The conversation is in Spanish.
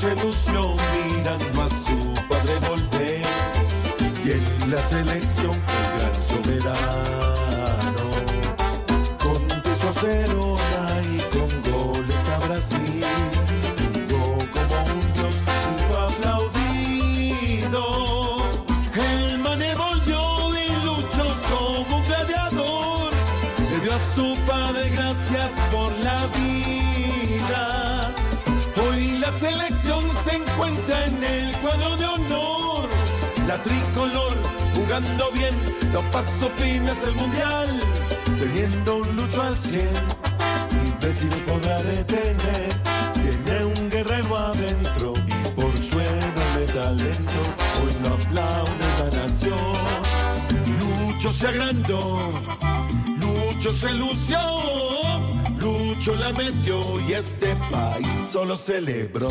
seducción miran a su padre volver. Y en la selección el gran soberano con peso a y con goles a Brasil jugó como un dios siendo aplaudido. El mané volvió y luchó como un gladiador. Le dio a su padre gracias por la se encuentra en el cuadro de honor. La tricolor jugando bien, los pasos firmes el mundial. Teniendo un lucho al 100, ni Messi nos podrá detener. Tiene un guerrero adentro y por su enorme talento hoy lo aplaude la nación. Lucho se agrandó, Lucho se lució, Lucho la metió y este país solo celebró.